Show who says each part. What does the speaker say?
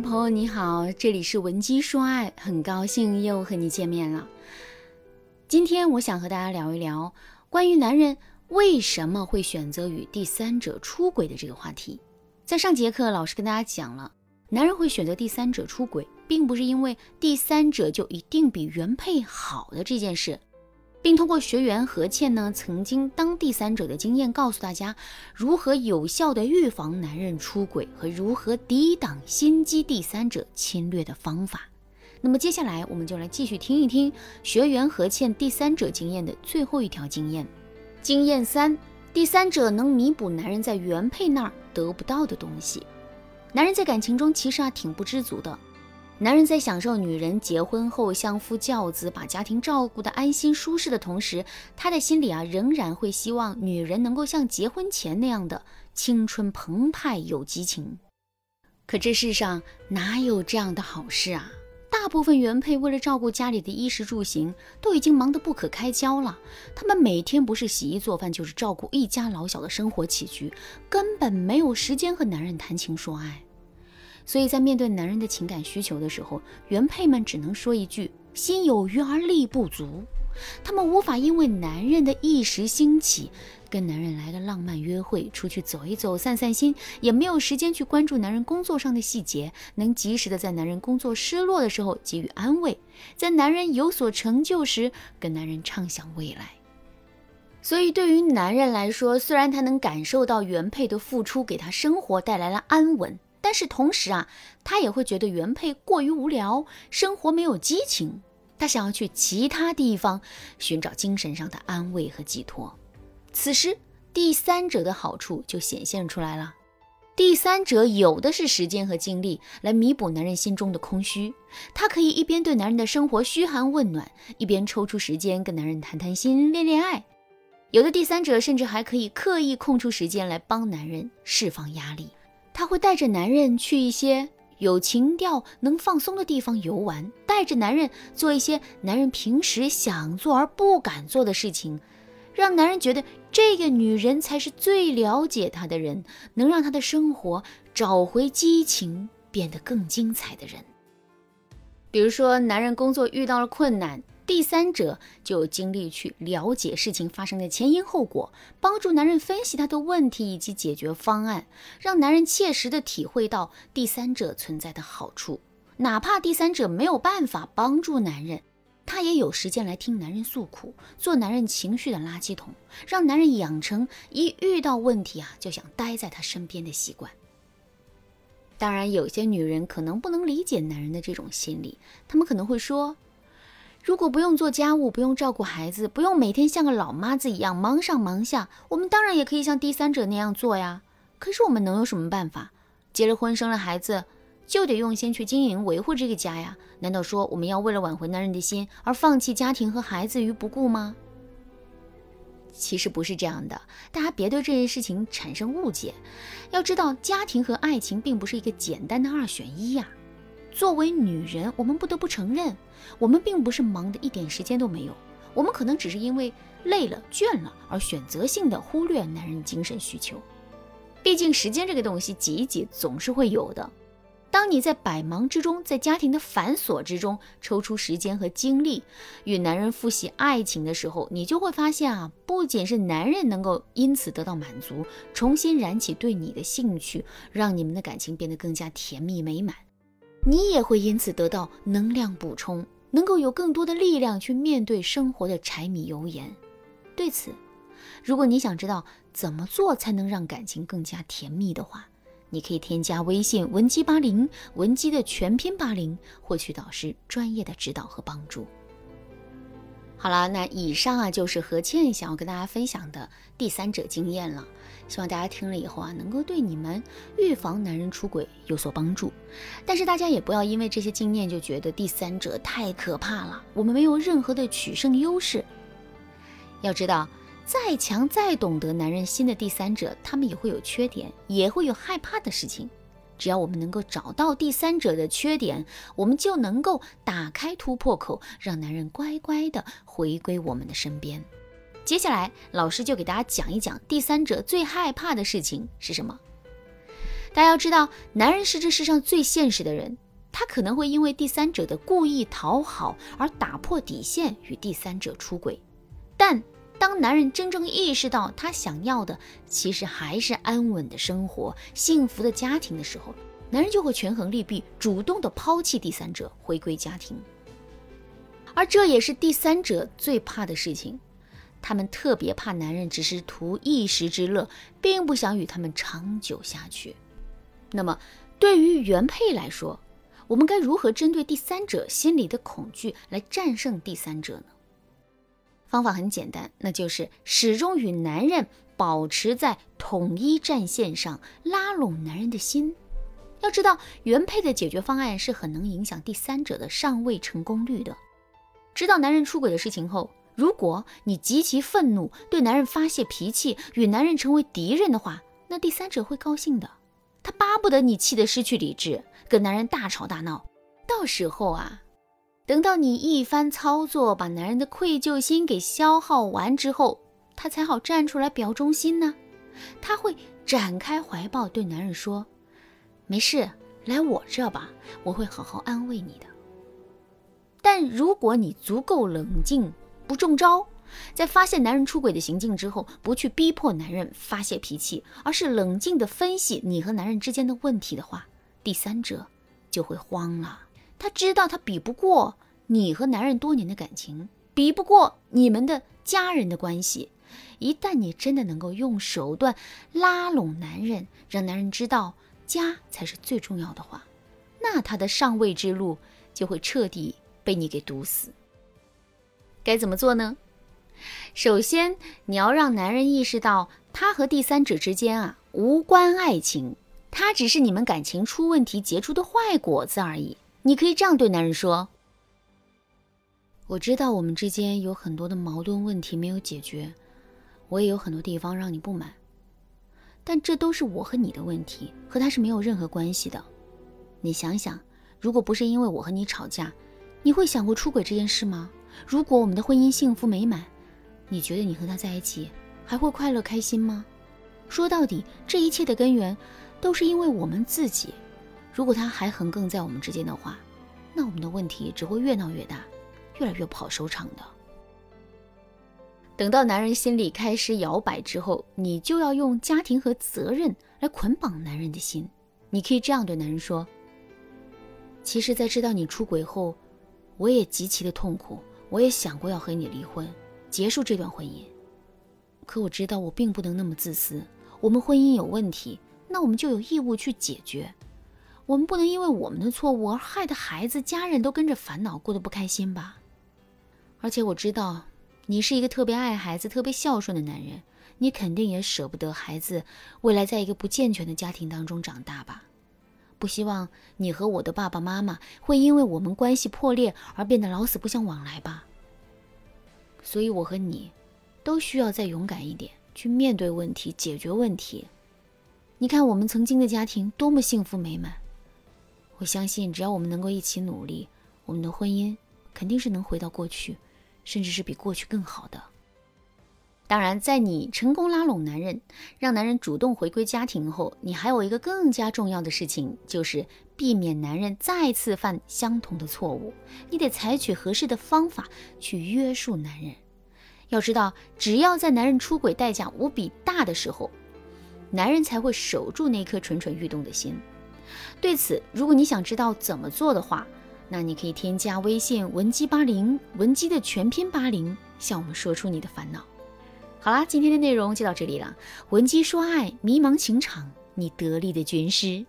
Speaker 1: 朋友你好，这里是文姬说爱，很高兴又和你见面了。今天我想和大家聊一聊关于男人为什么会选择与第三者出轨的这个话题。在上节课，老师跟大家讲了，男人会选择第三者出轨，并不是因为第三者就一定比原配好的这件事。并通过学员何倩呢曾经当第三者的经验，告诉大家如何有效的预防男人出轨和如何抵挡心机第三者侵略的方法。那么接下来我们就来继续听一听学员何倩第三者经验的最后一条经验。经验三：第三者能弥补男人在原配那儿得不到的东西。男人在感情中其实啊挺不知足的。男人在享受女人结婚后相夫教子、把家庭照顾的安心舒适的同时，他的心里啊仍然会希望女人能够像结婚前那样的青春澎湃有激情。可这世上哪有这样的好事啊？大部分原配为了照顾家里的衣食住行，都已经忙得不可开交了。他们每天不是洗衣做饭，就是照顾一家老小的生活起居，根本没有时间和男人谈情说爱。所以在面对男人的情感需求的时候，原配们只能说一句“心有余而力不足”。他们无法因为男人的一时兴起，跟男人来个浪漫约会，出去走一走，散散心，也没有时间去关注男人工作上的细节，能及时的在男人工作失落的时候给予安慰，在男人有所成就时跟男人畅想未来。所以对于男人来说，虽然他能感受到原配的付出给他生活带来了安稳。但是同时啊，他也会觉得原配过于无聊，生活没有激情，他想要去其他地方寻找精神上的安慰和寄托。此时，第三者的好处就显现出来了。第三者有的是时间和精力来弥补男人心中的空虚，他可以一边对男人的生活嘘寒问暖，一边抽出时间跟男人谈谈心、恋恋爱。有的第三者甚至还可以刻意空出时间来帮男人释放压力。他会带着男人去一些有情调、能放松的地方游玩，带着男人做一些男人平时想做而不敢做的事情，让男人觉得这个女人才是最了解他的人，能让他的生活找回激情，变得更精彩的人。比如说，男人工作遇到了困难。第三者就有精力去了解事情发生的前因后果，帮助男人分析他的问题以及解决方案，让男人切实的体会到第三者存在的好处。哪怕第三者没有办法帮助男人，他也有时间来听男人诉苦，做男人情绪的垃圾桶，让男人养成一遇到问题啊就想待在他身边的习惯。当然，有些女人可能不能理解男人的这种心理，他们可能会说。如果不用做家务，不用照顾孩子，不用每天像个老妈子一样忙上忙下，我们当然也可以像第三者那样做呀。可是我们能有什么办法？结了婚，生了孩子，就得用心去经营维护这个家呀。难道说我们要为了挽回男人的心而放弃家庭和孩子于不顾吗？其实不是这样的，大家别对这件事情产生误解。要知道，家庭和爱情并不是一个简单的二选一呀。作为女人，我们不得不承认，我们并不是忙的一点时间都没有。我们可能只是因为累了、倦了而选择性的忽略男人精神需求。毕竟，时间这个东西挤一挤总是会有的。当你在百忙之中，在家庭的繁琐之中抽出时间和精力与男人复习爱情的时候，你就会发现啊，不仅是男人能够因此得到满足，重新燃起对你的兴趣，让你们的感情变得更加甜蜜美满。你也会因此得到能量补充，能够有更多的力量去面对生活的柴米油盐。对此，如果你想知道怎么做才能让感情更加甜蜜的话，你可以添加微信文姬八零，文姬的全拼八零，获取导师专业的指导和帮助。好了，那以上啊就是何倩想要跟大家分享的第三者经验了。希望大家听了以后啊，能够对你们预防男人出轨有所帮助。但是大家也不要因为这些经验就觉得第三者太可怕了，我们没有任何的取胜优势。要知道，再强再懂得男人心的第三者，他们也会有缺点，也会有害怕的事情。只要我们能够找到第三者的缺点，我们就能够打开突破口，让男人乖乖的回归我们的身边。接下来，老师就给大家讲一讲第三者最害怕的事情是什么。大家要知道，男人是这世上最现实的人，他可能会因为第三者的故意讨好而打破底线与第三者出轨。但当男人真正意识到他想要的其实还是安稳的生活、幸福的家庭的时候，男人就会权衡利弊，主动的抛弃第三者，回归家庭。而这也是第三者最怕的事情，他们特别怕男人只是图一时之乐，并不想与他们长久下去。那么，对于原配来说，我们该如何针对第三者心里的恐惧来战胜第三者呢？方法很简单，那就是始终与男人保持在统一战线上，拉拢男人的心。要知道，原配的解决方案是很能影响第三者的上位成功率的。知道男人出轨的事情后，如果你极其愤怒，对男人发泄脾气，与男人成为敌人的话，那第三者会高兴的。他巴不得你气得失去理智，跟男人大吵大闹。到时候啊，等到你一番操作，把男人的愧疚心给消耗完之后，他才好站出来表忠心呢。他会展开怀抱，对男人说。没事，来我这吧，我会好好安慰你的。但如果你足够冷静，不中招，在发现男人出轨的行径之后，不去逼迫男人发泄脾气，而是冷静地分析你和男人之间的问题的话，第三者就会慌了。他知道他比不过你和男人多年的感情，比不过你们的家人的关系。一旦你真的能够用手段拉拢男人，让男人知道。家才是最重要的话，那他的上位之路就会彻底被你给堵死。该怎么做呢？首先，你要让男人意识到，他和第三者之间啊无关爱情，他只是你们感情出问题结出的坏果子而已。你可以这样对男人说：“我知道我们之间有很多的矛盾问题没有解决，我也有很多地方让你不满。”但这都是我和你的问题，和他是没有任何关系的。你想想，如果不是因为我和你吵架，你会想过出轨这件事吗？如果我们的婚姻幸福美满，你觉得你和他在一起还会快乐开心吗？说到底，这一切的根源都是因为我们自己。如果他还横亘在我们之间的话，那我们的问题只会越闹越大，越来越不好收场的。等到男人心里开始摇摆之后，你就要用家庭和责任来捆绑男人的心。你可以这样对男人说：“其实，在知道你出轨后，我也极其的痛苦，我也想过要和你离婚，结束这段婚姻。可我知道我并不能那么自私。我们婚姻有问题，那我们就有义务去解决。我们不能因为我们的错误而害得孩子、家人都跟着烦恼，过得不开心吧？而且我知道。”你是一个特别爱孩子、特别孝顺的男人，你肯定也舍不得孩子未来在一个不健全的家庭当中长大吧？不希望你和我的爸爸妈妈会因为我们关系破裂而变得老死不相往来吧？所以，我和你都需要再勇敢一点，去面对问题、解决问题。你看，我们曾经的家庭多么幸福美满！我相信，只要我们能够一起努力，我们的婚姻肯定是能回到过去。甚至是比过去更好的。当然，在你成功拉拢男人，让男人主动回归家庭后，你还有一个更加重要的事情，就是避免男人再次犯相同的错误。你得采取合适的方法去约束男人。要知道，只要在男人出轨代价无比大的时候，男人才会守住那颗蠢蠢欲动的心。对此，如果你想知道怎么做的话，那你可以添加微信文姬八零，文姬的全拼八零，向我们说出你的烦恼。好啦，今天的内容就到这里了。文姬说爱，迷茫情场，你得力的军师。